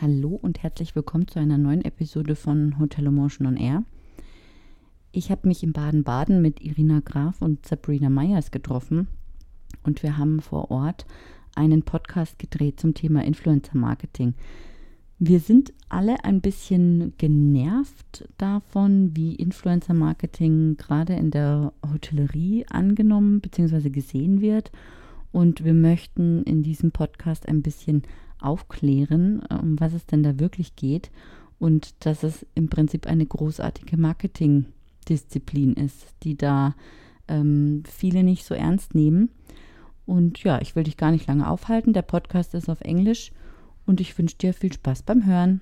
Hallo und herzlich willkommen zu einer neuen Episode von Hotel Emotion on Air. Ich habe mich in Baden-Baden mit Irina Graf und Sabrina Meyers getroffen und wir haben vor Ort einen Podcast gedreht zum Thema Influencer Marketing. Wir sind alle ein bisschen genervt davon, wie Influencer Marketing gerade in der Hotellerie angenommen bzw. gesehen wird. Und wir möchten in diesem Podcast ein bisschen aufklären, um was es denn da wirklich geht und dass es im Prinzip eine großartige Marketingdisziplin ist, die da ähm, viele nicht so ernst nehmen. Und ja, ich will dich gar nicht lange aufhalten. Der Podcast ist auf Englisch und ich wünsche dir viel Spaß beim Hören.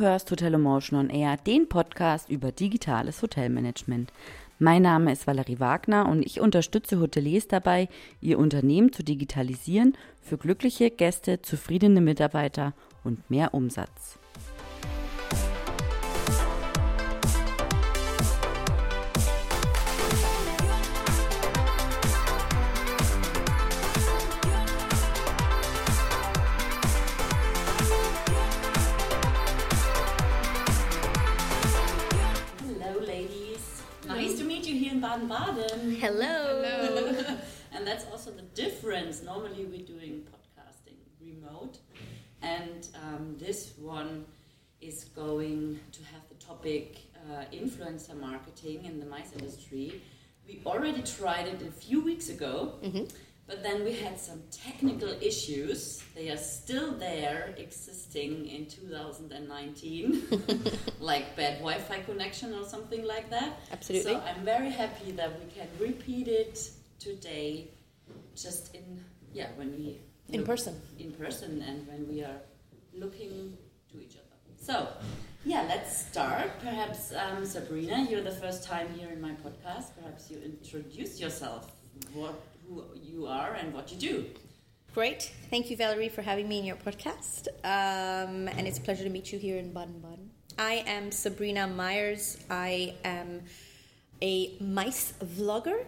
Du hörst Hotel Emotion on Air, den Podcast über digitales Hotelmanagement. Mein Name ist Valerie Wagner und ich unterstütze Hoteliers dabei, ihr Unternehmen zu digitalisieren für glückliche Gäste, zufriedene Mitarbeiter und mehr Umsatz. To meet you here in Baden-Baden. Hello. Hello. and that's also the difference. Normally we're doing podcasting remote, and um, this one is going to have the topic uh, influencer marketing in the mice industry. We already tried it a few weeks ago. But then we had some technical issues. They are still there, existing in 2019, like bad Wi-Fi connection or something like that. Absolutely. So I'm very happy that we can repeat it today, just in yeah when we In person. in person and when we are looking to each other. So yeah, let's start. Perhaps um, Sabrina, you're the first time here in my podcast. Perhaps you introduce yourself, what who you are and what you do. Great. Thank you, Valerie, for having me in your podcast. Um, and it's a pleasure to meet you here in Baden Baden. I am Sabrina Meyers. I am a mice vlogger,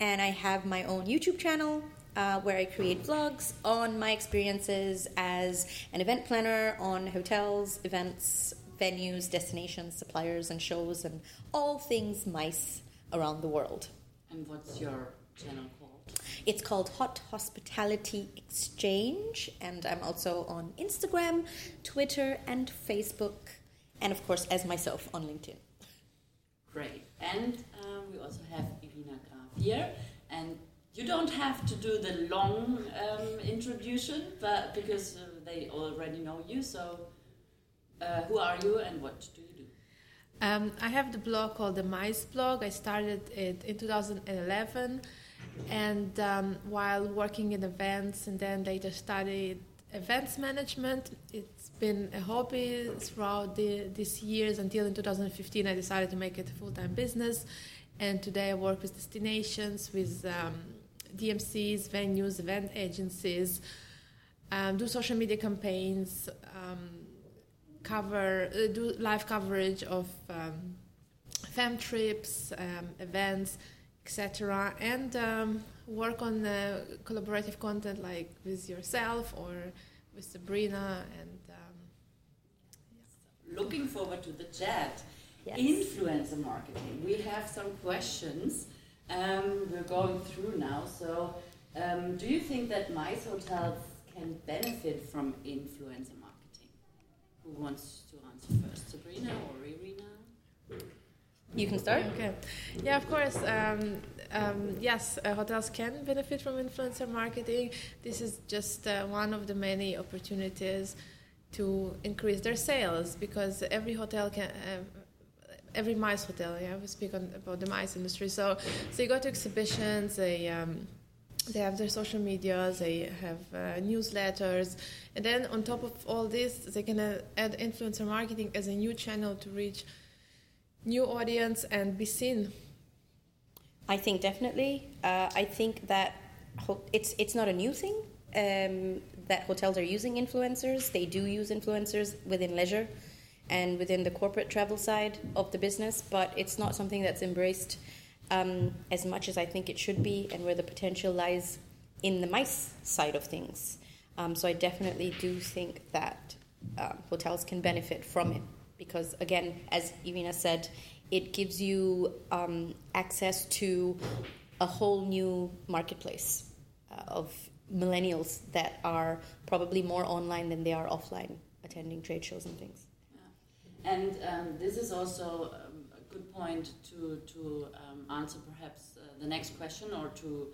and I have my own YouTube channel uh, where I create vlogs on my experiences as an event planner on hotels, events, venues, destinations, suppliers, and shows, and all things mice around the world. And what's your channel called? It's called Hot Hospitality Exchange, and I'm also on Instagram, Twitter, and Facebook, and of course, as myself on LinkedIn. Great. And um, we also have Irina Graf here. And you don't have to do the long um, introduction, but because uh, they already know you. So, uh, who are you and what do you do? Um, I have the blog called the Mice Blog. I started it in 2011, and um, while working in events, and then later studied events management. It's been a hobby throughout the, these years until in 2015 I decided to make it a full-time business, and today I work with destinations, with um, DMCs, venues, event agencies, um, do social media campaigns. Um, cover uh, do live coverage of um, fam trips, um, events, etc., and um, work on uh, collaborative content like with yourself or with Sabrina and. Um, Looking forward to the chat. Yes. Influencer marketing. We have some questions um, we're going through now. So, um, do you think that mice hotels can benefit from influencer marketing? Who wants to answer first, Sabrina or Irina? You can start. Okay. Yeah, of course. Um, um, yes, uh, hotels can benefit from influencer marketing. This is just uh, one of the many opportunities to increase their sales because every hotel can. Uh, Every mice hotel, yeah, we speak on, about the mice industry. So, so you go to exhibitions, they um, they have their social media, they have uh, newsletters, and then on top of all this, they can uh, add influencer marketing as a new channel to reach new audience and be seen. I think definitely. Uh, I think that it's it's not a new thing um, that hotels are using influencers. They do use influencers within leisure and within the corporate travel side of the business, but it's not something that's embraced um, as much as I think it should be, and where the potential lies in the MICE side of things. Um, so I definitely do think that um, hotels can benefit from it because, again, as Irina said, it gives you um, access to a whole new marketplace uh, of millennials that are probably more online than they are offline attending trade shows and things. And um, this is also um, a good point to, to um, answer perhaps uh, the next question or to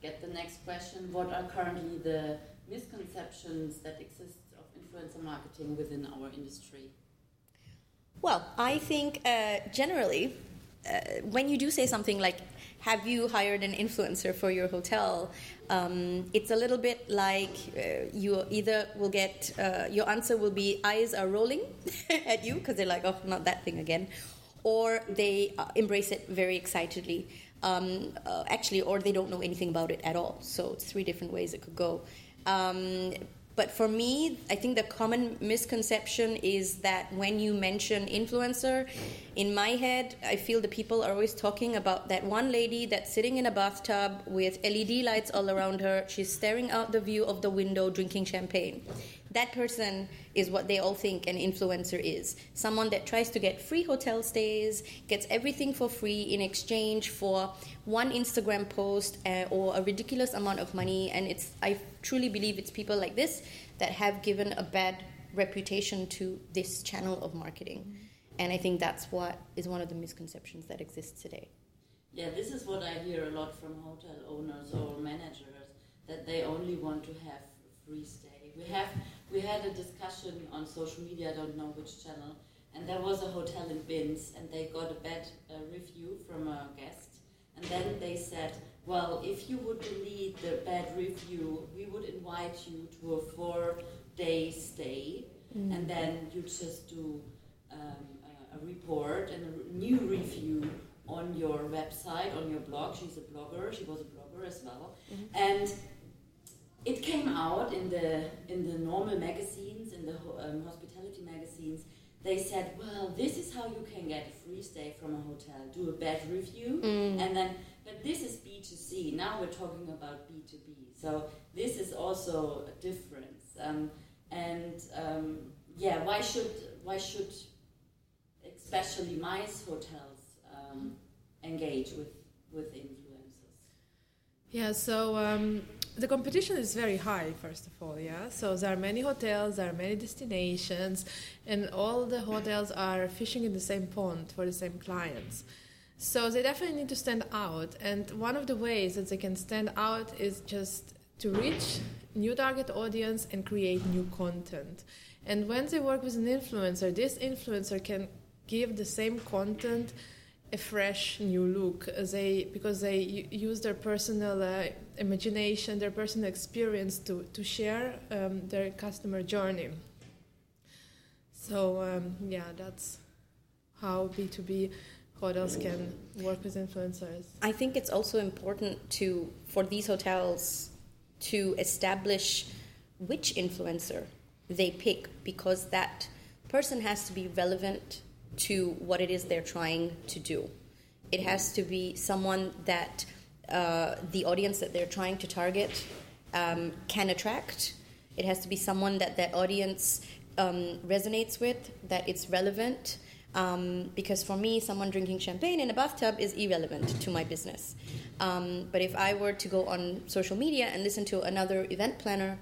get the next question. What are currently the misconceptions that exist of influencer marketing within our industry? Well, I think uh, generally, uh, when you do say something like, have you hired an influencer for your hotel? Um, it's a little bit like uh, you either will get, uh, your answer will be eyes are rolling at you because they're like, oh, not that thing again. Or they uh, embrace it very excitedly. Um, uh, actually, or they don't know anything about it at all. So it's three different ways it could go. Um, but for me, I think the common misconception is that when you mention influencer, in my head, I feel the people are always talking about that one lady that's sitting in a bathtub with LED lights all around her. She's staring out the view of the window drinking champagne. That person is what they all think an influencer is someone that tries to get free hotel stays, gets everything for free in exchange for one Instagram post uh, or a ridiculous amount of money. And it's, I truly believe it's people like this that have given a bad reputation to this channel of marketing. And I think that's what is one of the misconceptions that exists today. Yeah, this is what I hear a lot from hotel owners or managers that they only want to have free stay. We have we had a discussion on social media, I don't know which channel, and there was a hotel in Binz, and they got a bad uh, review from a guest, and then they said, well, if you would delete the bad review, we would invite you to a four-day stay, mm. and then you just do um, a, a report and a new review on your website, on your blog. She's a blogger. She was a blogger as well, mm-hmm. and it came out in the in the normal magazines, in the um, hospitality magazines. They said, "Well, this is how you can get a free stay from a hotel. Do a bad review, mm. and then." But this is B two C. Now we're talking about B two B. So this is also a difference. Um, and um, yeah, why should why should especially MICE hotels um, engage with with influencers? Yeah. So um, the competition is very high first of all yeah? So there are many hotels there are many destinations and all the hotels are fishing in the same pond for the same clients. So they definitely need to stand out and one of the ways that they can stand out is just to reach new target audience and create new content. And when they work with an influencer this influencer can give the same content a fresh new look. They because they use their personal uh, imagination their personal experience to, to share um, their customer journey. So um, yeah that's how b2b hotels can work with influencers. I think it's also important to for these hotels to establish which influencer they pick because that person has to be relevant to what it is they're trying to do. It has to be someone that uh, the audience that they're trying to target um, can attract. It has to be someone that that audience um, resonates with, that it's relevant. Um, because for me, someone drinking champagne in a bathtub is irrelevant to my business. Um, but if I were to go on social media and listen to another event planner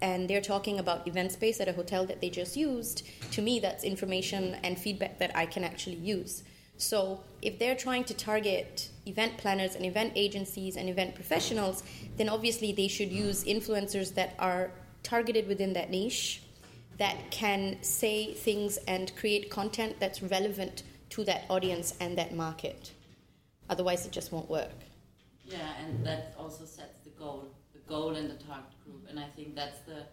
and they're talking about event space at a hotel that they just used, to me, that's information and feedback that I can actually use. So, if they're trying to target event planners and event agencies and event professionals, then obviously they should use influencers that are targeted within that niche, that can say things and create content that's relevant to that audience and that market. Otherwise, it just won't work. Yeah, and that also sets the goal, the goal and the target and I think that's the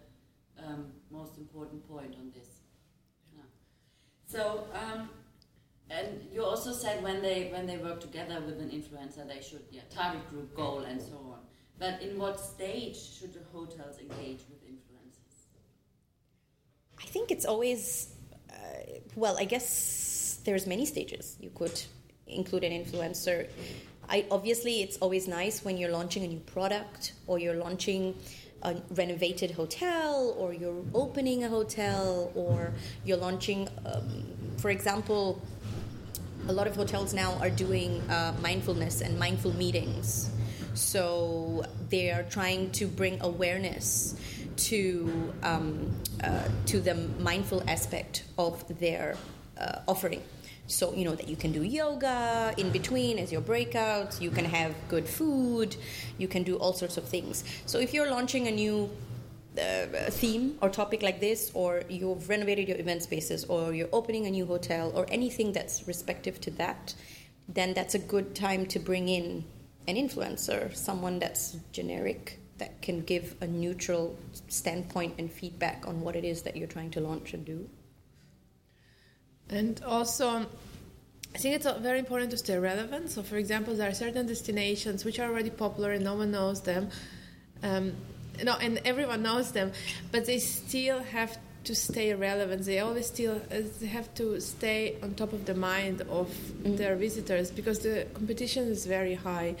um, most important point on this. Yeah. So, um, and you also said when they when they work together with an influencer, they should yeah target group goal and so on. But in what stage should the hotels engage with influencers? I think it's always, uh, well, I guess there's many stages you could include an influencer. I obviously it's always nice when you're launching a new product or you're launching a renovated hotel or you're opening a hotel or you're launching, um, for example, a lot of hotels now are doing uh, mindfulness and mindful meetings. So they are trying to bring awareness to um, uh, to the mindful aspect of their uh, offering. So you know that you can do yoga in between as your breakouts. You can have good food. You can do all sorts of things. So if you're launching a new uh, theme or topic like this, or you've renovated your event spaces, or you're opening a new hotel, or anything that's respective to that, then that's a good time to bring in an influencer, someone that's generic, that can give a neutral standpoint and feedback on what it is that you're trying to launch and do. And also, I think it's very important to stay relevant. So, for example, there are certain destinations which are already popular and no one knows them. Um, no, and everyone knows them, but they still have to stay relevant. They always still uh, they have to stay on top of the mind of mm-hmm. their visitors because the competition is very high,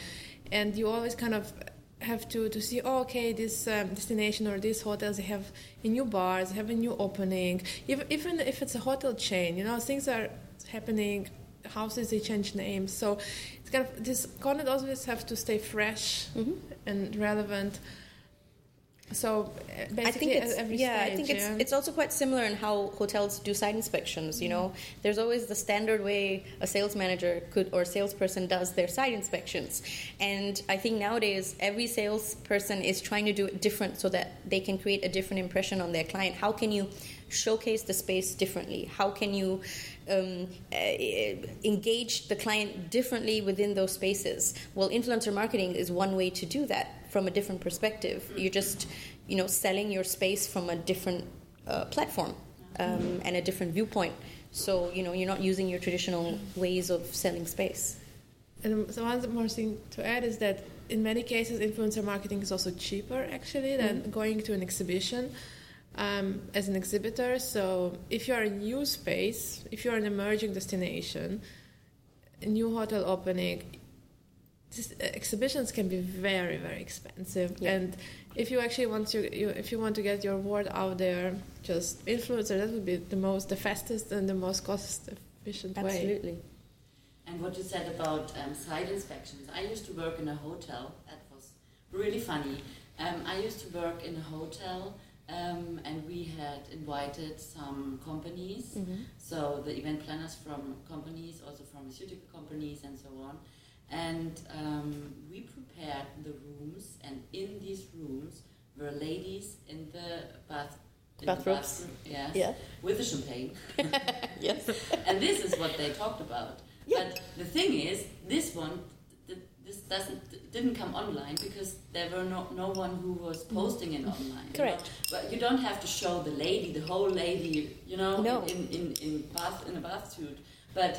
and you always kind of have to, to see oh, okay this um, destination or these hotels they have a new bars they have a new opening. Even, even if it's a hotel chain you know things are happening houses they change names. So it's kind of this content always have to stay fresh mm-hmm. and relevant so basically, uh, I think it's yeah. Stage, I think it's yeah. it's also quite similar in how hotels do site inspections. You know, there's always the standard way a sales manager could or salesperson does their site inspections, and I think nowadays every salesperson is trying to do it different so that they can create a different impression on their client. How can you showcase the space differently? How can you um, uh, engage the client differently within those spaces? Well, influencer marketing is one way to do that from a different perspective. You're just, you know, selling your space from a different uh, platform um, and a different viewpoint. So, you know, you're not using your traditional ways of selling space. And so one more thing to add is that in many cases, influencer marketing is also cheaper actually than mm-hmm. going to an exhibition um, as an exhibitor. So if you're a new space, if you're an emerging destination, a new hotel opening, this, uh, exhibitions can be very very expensive. Yeah. And if you actually want to, you, if you want to get your word out there, just influencer that would be the most, the fastest and the most cost efficient way. Absolutely. And what you said about um, site inspections, I used to work in a hotel. That was really funny. Um, I used to work in a hotel um, and we had invited some companies, mm-hmm. so the event planners from companies, also pharmaceutical companies, and so on. And um, we prepared the rooms, and in these rooms were ladies in the bath. In Bathrooms. The bathroom, yes, yeah. with the champagne. yes. and this is what they talked about. Yeah. But the thing is, this one this doesn't didn't come online because there were no no one who was mm. posting it online. Correct. You know? But you don't have to show the lady, the whole lady, you know, no. in, in, in bath in a bath suit. But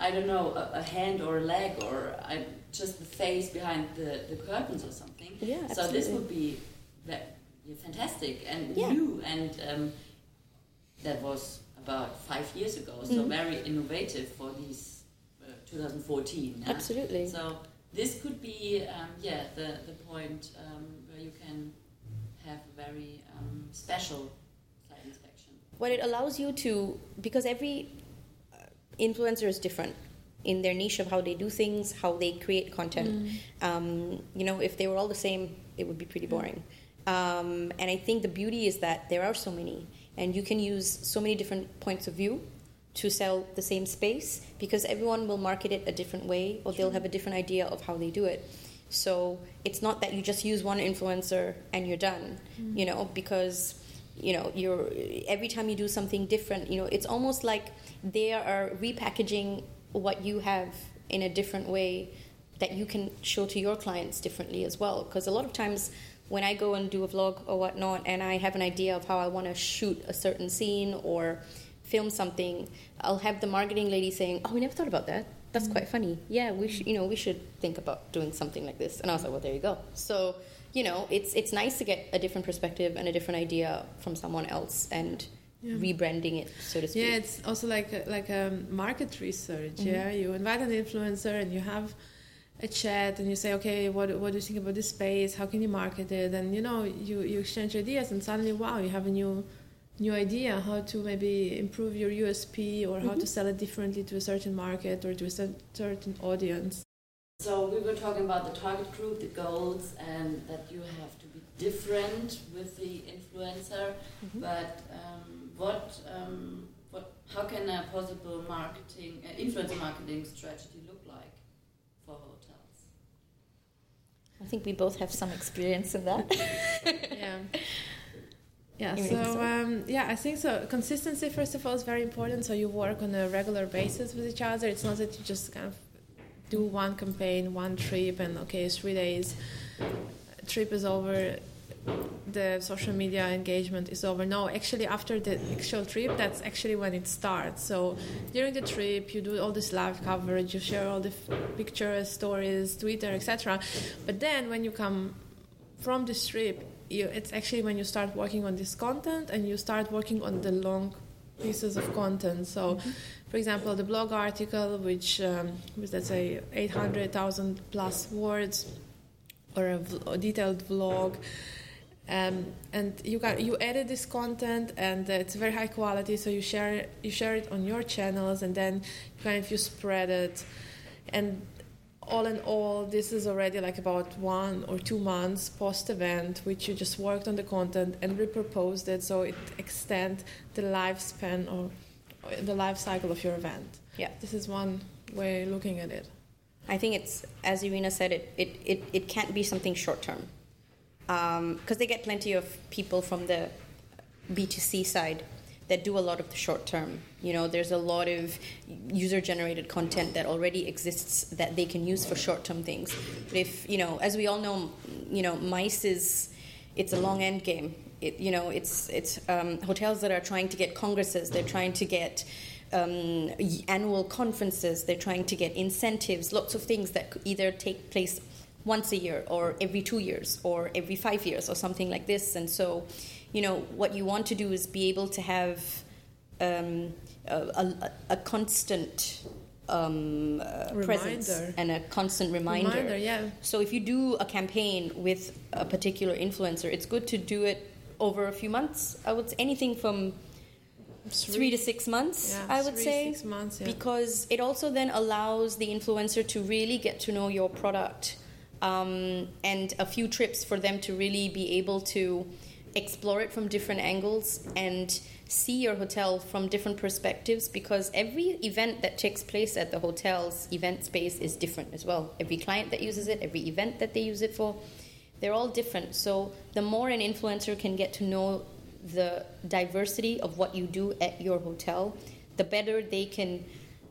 I don't know, a, a hand or a leg or I, just the face behind the, the curtains or something. Yeah, So this would be that, fantastic and yeah. new and um, that was about five years ago. So mm-hmm. very innovative for these uh, 2014. Yeah? Absolutely. So this could be, um, yeah, the, the point um, where you can have a very um, special site inspection. What it allows you to, because every uh, influencer is different in their niche of how they do things, how they create content. Mm. Um, you know, if they were all the same, it would be pretty boring. Um, and I think the beauty is that there are so many, and you can use so many different points of view to sell the same space because everyone will market it a different way or they'll have a different idea of how they do it. So it's not that you just use one influencer and you're done, mm-hmm. you know, because you know you're every time you do something different, you know, it's almost like they are repackaging what you have in a different way that you can show to your clients differently as well. Because a lot of times when I go and do a vlog or whatnot, and I have an idea of how I want to shoot a certain scene or film something, I'll have the marketing lady saying, "Oh, we never thought about that." that's quite funny. Yeah, we should, you know, we should think about doing something like this. And I was like, well, there you go. So, you know, it's it's nice to get a different perspective and a different idea from someone else and Yeah. rebranding it, so to speak. Yeah, it's also like a, like a market research. Mm-hmm. Yeah, you invite an influencer and you have a chat and you say, okay, what what do you think about this space? How can you market it? And you know, you you exchange ideas and suddenly, wow, you have a new new idea how to maybe improve your USP or how Mm-hmm. to sell it differently to a certain market or to a certain audience. So we were talking about the target group, the goals, and that you have to be different with the influencer. Mhm. But um, what, um, what, how can a possible marketing, uh, influencer marketing strategy look like for hotels? I think we both have some experience in that. yeah. Yeah, so um, yeah, I think so. Consistency, first of all, is very important. So you work on a regular basis with each other. It's not that you just kind of do one campaign, one trip, and okay, three days. Trip is over. The social media engagement is over. No, actually, after the actual trip, that's actually when it starts. So during the trip, you do all this live coverage, you share all the f- pictures, stories, Twitter, etc. But then when you come from this trip, you, it's actually when you start working on this content and you start working on the long pieces of content. So, for example, the blog article, which um, with let's say 800,000 plus words, or a, vl- a detailed vlog. Um, and you got you edit this content and uh, it's very high quality so you share you share it on your channels and then kind of you spread it and all in all, this is already like about one or two months post event, which you just worked on the content and repurposed it so it extend the lifespan or the life cycle of your event. Yeah. This is one way looking at it. I think it's, as Irina said, it, it, it, it can't be something short term. Because um, they get plenty of people from the B2C side that do a lot of the short term. You know, there's a lot of user generated content that already exists that they can use for short term things. But if, you know, as we all know, you know, mice is, it's a long end game. It, you know, it's, it's um, hotels that are trying to get congresses, they're trying to get um, annual conferences, they're trying to get incentives, lots of things that could either take place once a year or every two years or every five years or something like this. And so, you know, what you want to do is be able to have um, a, a, a constant um, uh, presence and a constant reminder. Reminder, yeah. So if you do a campaign with a particular influencer, it's good to do it over a few months. I would say anything from three to six months. Yeah, I would three, say six months, yeah. because it also then allows the influencer to really get to know your product um, and a few trips for them to really be able to explore it from different angles and see your hotel from different perspectives because every event that takes place at the hotel's event space is different as well. Every client that uses it, every event that they use it for, they're all different. So the more an influencer can get to know the diversity of what you do at your hotel, the better they can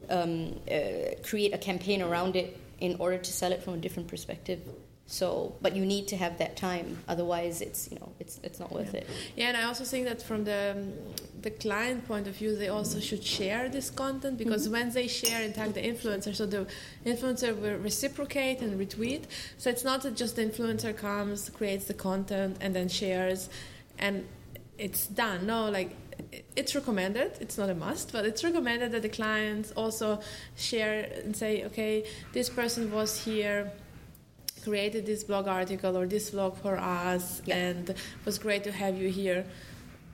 um, uh, create a campaign around it in order to sell it from a different perspective. So, but you need to have that time, otherwise, it's you know, it's it's not worth it. Yeah, and I also think that from the um, the client point of view, they also should share this content because Mm-hmm. when they share and tag the influencer, so the influencer will reciprocate and retweet. So it's not that just the influencer comes, creates the content, and then shares, and it's done. No, like it's recommended. It's not a must, but it's recommended that the clients also share and say, okay, this person was here created this blog article or this blog for us Yeah. and it was great to have you here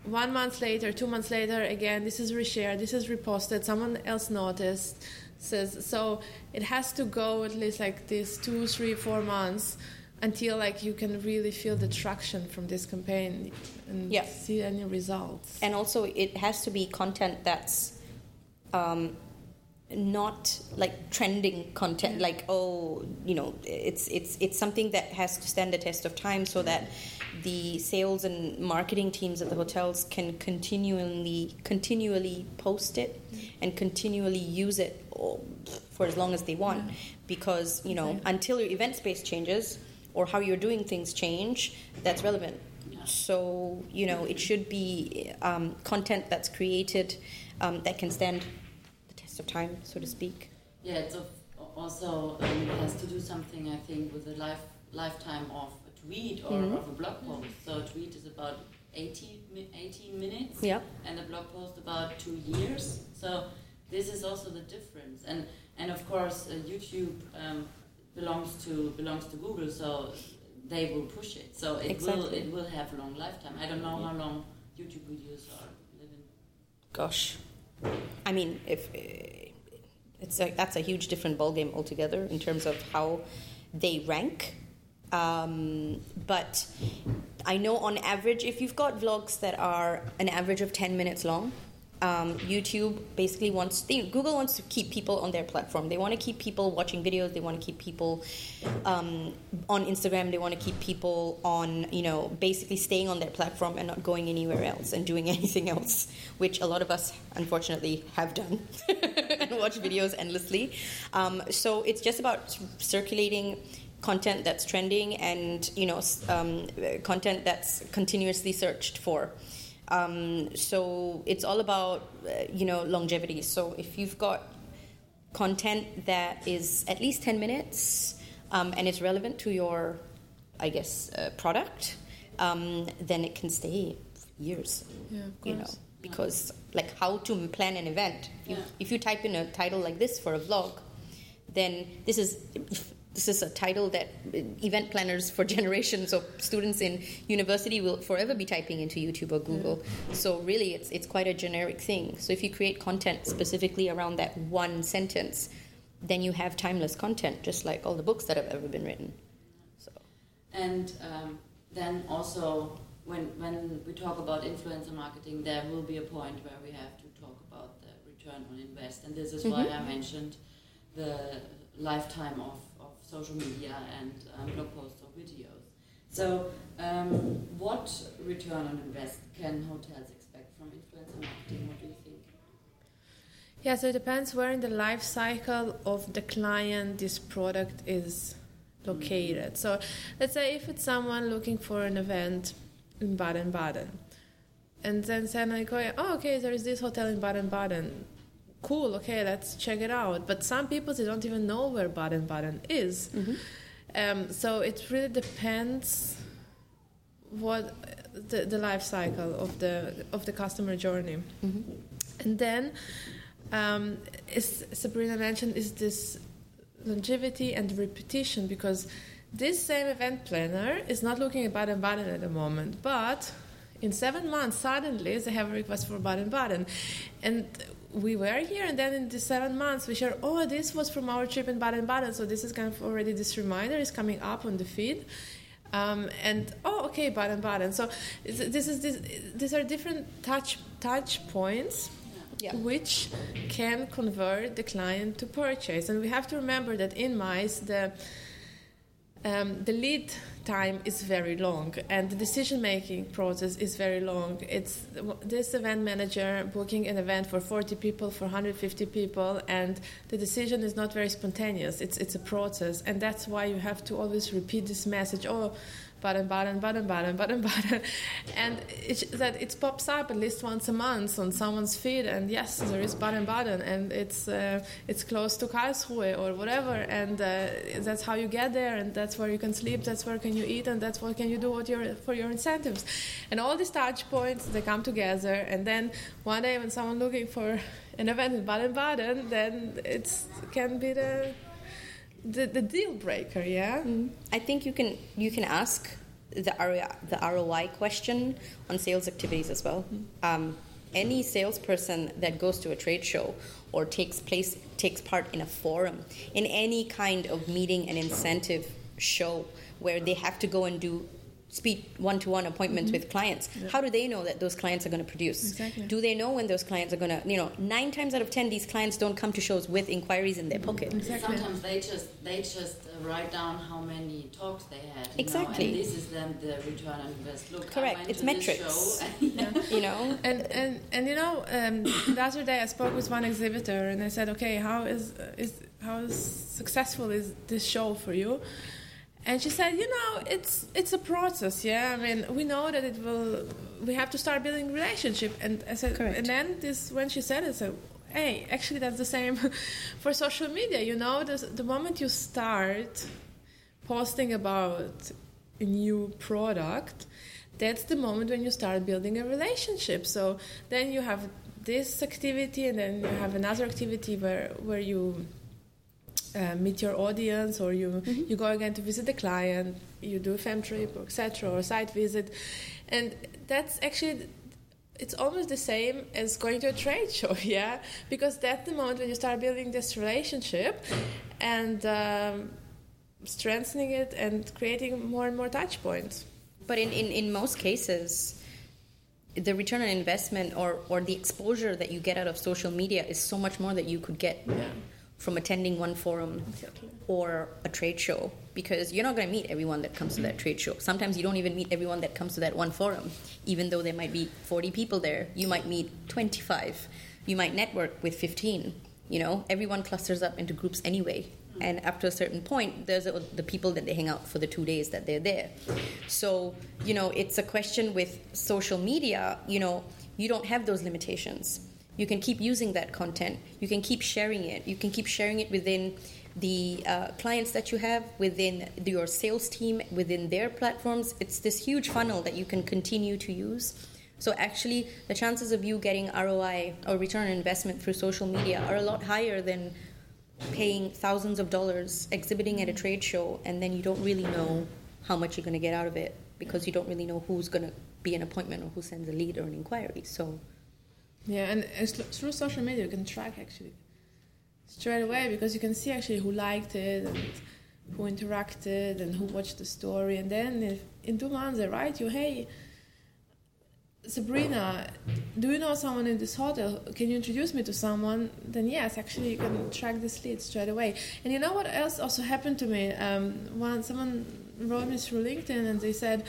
one month later two months later again this is reshared this is reposted someone else noticed says so it has to go at least like this two three four months until like you can really feel the traction from this campaign and Yeah. see any results And also, it has to be content that's um, not like trending content. Like, oh, you know, it's it's it's something that has to stand the test of time, so that the sales and marketing teams at the hotels can continually continually post it and continually use it for as long as they want. Because you know, until your event space changes or how you're doing things change, that's relevant. So, you know, it should be um, content that's created um, that can stand test of time, so to speak. Yeah, it's of also um, has to do something, I think, with the life lifetime of a tweet or Mhm. of a blog post. So a tweet is about 80, 18 minutes, Yeah. and a blog post about two years. So this is also the difference. And and of course, uh, YouTube um, belongs to belongs to Google, so they will push it. So it will Exactly. it will have long lifetime. I don't know how long YouTube videos are living. Gosh, I mean, if uh, it's a, that's a huge different ballgame altogether in terms of how they rank. Um, but I know on average, if you've got vlogs that are an average of ten minutes long, um, YouTube basically wants they, Google wants to keep people on their platform. They want to keep people watching videos. They want to keep people um, on Instagram. They want to keep people on you know basically staying on their platform and not going anywhere else and doing anything else, which a lot of us unfortunately have done and watch videos endlessly. Um, so it's just about circulating content that's trending and you know um, content that's continuously searched for. Um, so it's all about uh, you know longevity. So if you've got content that is at least ten minutes um, and it's relevant to your, I guess, uh, product, um, then it can stay years. Yeah, You know, because like how to plan an event. If you, Yeah. if you type in a title like this for a vlog, then this is this is a title that uh, event planners for generations of students in university will forever be typing into YouTube or Google. Mm. So really, it's it's quite a generic thing. So if you create content specifically around that one sentence, then you have timeless content, just like all the books that have ever been written. So And um, then also, when, when we talk about influencer marketing, there will be a point where we have to talk about the return on invest. And this is why mm-hmm. I mentioned the lifetime of social media and um, blog posts or videos. So, um, what return on invest can hotels expect from influencer marketing? What do you think? Yeah, so it depends where in the life cycle of the client this product is located. So let's say if it's someone looking for an event in Baden Baden, and then suddenly going, oh, okay, there is this hotel in Baden Baden. Cool, okay, let's check it out. But some people, they don't even know where Baden Baden is. Um, so it really depends what the, the life cycle of the of the customer journey. And then, um, as Sabrina mentioned, is this longevity and repetition because this same event planner is not looking at Baden Baden at the moment, but in seven months, suddenly they have a request for Baden Baden. And we were here, and then in the seven months, we share, oh, this was from our trip in Baden Baden, so this is kind of already this reminder is coming up on the feed. Um, and oh, okay, Baden Baden. So this is this, these are different touch touch points Yeah. which can convert the client to purchase. And we have to remember that in mice, the um, the lead time is very long and the decision making process is very long. It's this event manager booking an event for 40 people, for 150 people, and the decision is not very spontaneous. It's, it's a process, and that's why you have to always repeat this message oh, Baden Baden, Baden Baden, Baden Baden. And it's, that it pops up at least once a month on someone's feed, and yes, there is Baden Baden, and it's, uh, it's close to Karlsruhe or whatever, and uh, that's how you get there, and that's where you can sleep, that's where can you eat, and that's what can you do your, for your incentives. And all these touch points, they come together, and then one day when someone looking for an event in Baden Baden, then it can be the the, the deal breaker, yeah. I think you can you can ask the ROI, the ROI question on sales activities as well. Um, any salesperson that goes to a trade show or takes place takes part in a forum in any kind of meeting and incentive show where they have to go and do speak one-to-one appointments with clients how do they know that those clients are going to produce Exactly. do they know when those clients are going to you know nine times out of ten these clients don't come to shows with inquiries in their pocket Exactly. Sometimes they just they just uh, write down how many talks they had. You Exactly. Know? And this is then the return on invest. Look, Correct. I went It's to metrics. This show. you know and and and you know um, the other day I spoke with one exhibitor and I said okay how is is how is successful is this show for you and she said you know it's it's a process yeah I mean we know that it will we have to start building relationship and I said Correct. and then this when she said it I said hey, actually, that's the same for social media. You know, the, the moment you start posting about a new product, that's the moment when you start building a relationship. So then you have this activity, and then you have another activity where where you uh, meet your audience, or you mm-hmm. you go again to visit the client, you do a fam trip, or etc., or a site visit, and that's actually it's almost the same as going to a trade show, yeah, because that's the moment when you start building this relationship, and um, strengthening it and creating more and more touch points. But in, in, in most cases, the return on investment or, or the exposure that you get out of social media is so much more that you could get yeah. From attending one forum or a trade show because you're not going to meet everyone that comes to that trade show. Sometimes you don't even meet everyone that comes to that one forum, even though there might be 40 people there. You might meet 25. You might network with 15. You know, everyone clusters up into groups anyway and up to a certain point there's the people that they hang out for the two days that they're there so you know it's a question with social media you know you don't have those limitations you can keep using that content. You can keep sharing it. You can keep sharing it within the uh, clients that you have within your sales team within their platforms. It's this huge funnel that you can continue to use. So actually the chances of you getting roi or return on investment through social media are a lot higher than paying thousands of dollars exhibiting at a trade show and then you don't really know how much you're going to get out of it because you don't really know who's going to be an appointment or who sends a lead or an inquiry. So yeah and through social media you can track actually straight away because you can see actually who liked it and who interacted and who watched the story and then if in two months they write you hey Sabrina, do you know someone in this hotel? Can you introduce me to someone? Then yes, actually you can track this lead straight away. And you know what else also happened to me? Um, one someone wrote me through LinkedIn and they said,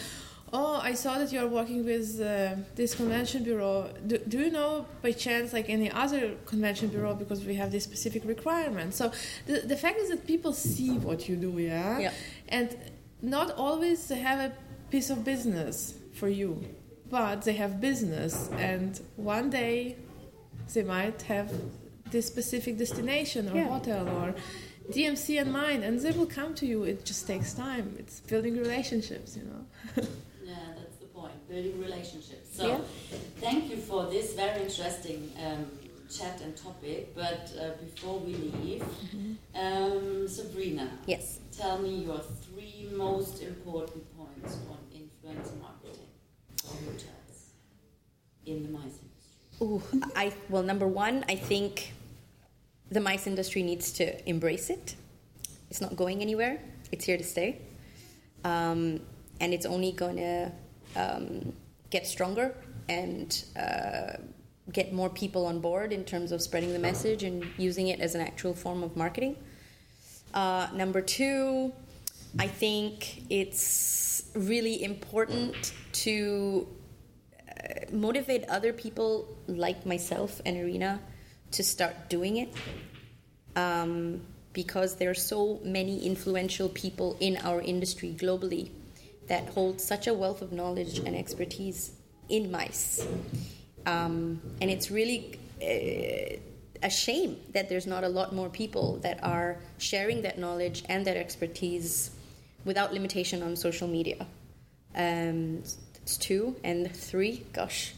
"Oh, I saw that you are working with uh, this convention bureau. Do, do you know by chance like any other convention bureau because we have this specific requirement?" So the the fact is that people see what you do, yeah, yeah. and not always they have a piece of business for you but they have business and one day they might have this specific destination or yeah. hotel or DMC in mind and they will come to you it just takes time it's building relationships you know yeah that's the point building relationships so yeah. thank you for this very interesting um, chat and topic but uh, before we leave mm-hmm. um, Sabrina yes tell me your three most important points on influence marketing for hotels in the MICE industry? Ooh, I well, number one, I think the MICE industry needs to embrace it. It's not going anywhere. It's here to stay, um, and it's only going to um, get stronger and uh, get more people on board in terms of spreading the message and using it as an actual form of marketing. Uh, number two, I think it's really important to uh, motivate other people like myself and Irina to start doing it. Um, because there are so many influential people in our industry globally that hold such a wealth of knowledge and expertise in mice. Um, and it's really uh, a shame that there's not a lot more people that are sharing that knowledge and that expertise without limitation on social media. Um, it's two and three. Gosh,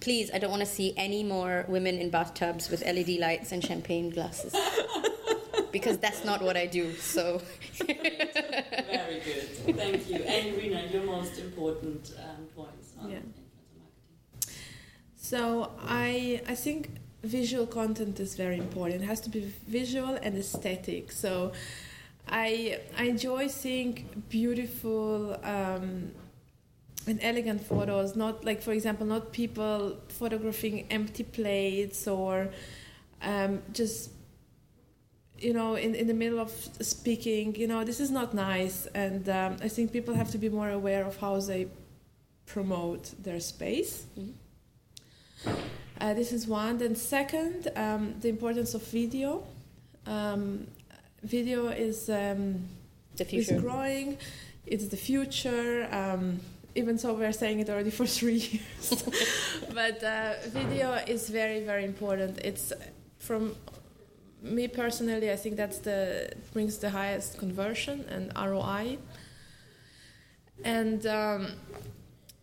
please, I don't want to see any more women in bathtubs with LED lights and champagne glasses. because that's not what I do. So. Very good. Thank you. And Rina, your most important um, points on yeah. influencer marketing. So I I think visual content is very important. It has to be visual and aesthetic. So I I enjoy seeing beautiful. Um, and elegant photos not like for example not people photographing empty plates or um, just you know in, in the middle of speaking you know this is not nice and um, i think people have to be more aware of how they promote their space mm-hmm. uh, this is one then second um, the importance of video um, video is um, the future. is growing it's the future um, even so, we're saying it already for three years. but uh, video is very, very important. It's from me personally, I think that's the brings the highest conversion and ROI. And um,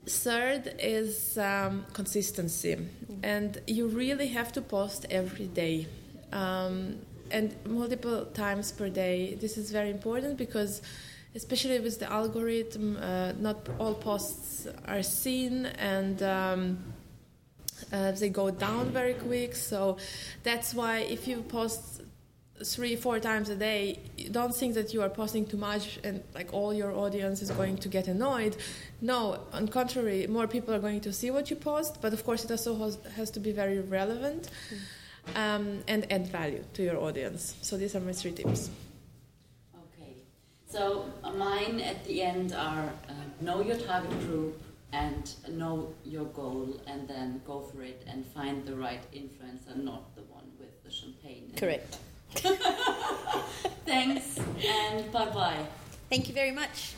third is um, consistency, and you really have to post every day. Um, and multiple times per day. This is very important because especially with the algorithm, uh, not all posts are seen and um, uh, they go down very quick. So that's why if you post three, four times a day, don't think that you are posting too much and like all your audience is going to get annoyed. No, on contrary, more people are going to see what you post, but of course it also has, has to be very relevant. Um, and add value to your audience. So these are my three tips. Okay so uh, mine at the end are uh, know your target group and know your goal, and then go for it and find the right influencer, not the one with the champagne. Correct. Thanks and bye bye. Thank you very much.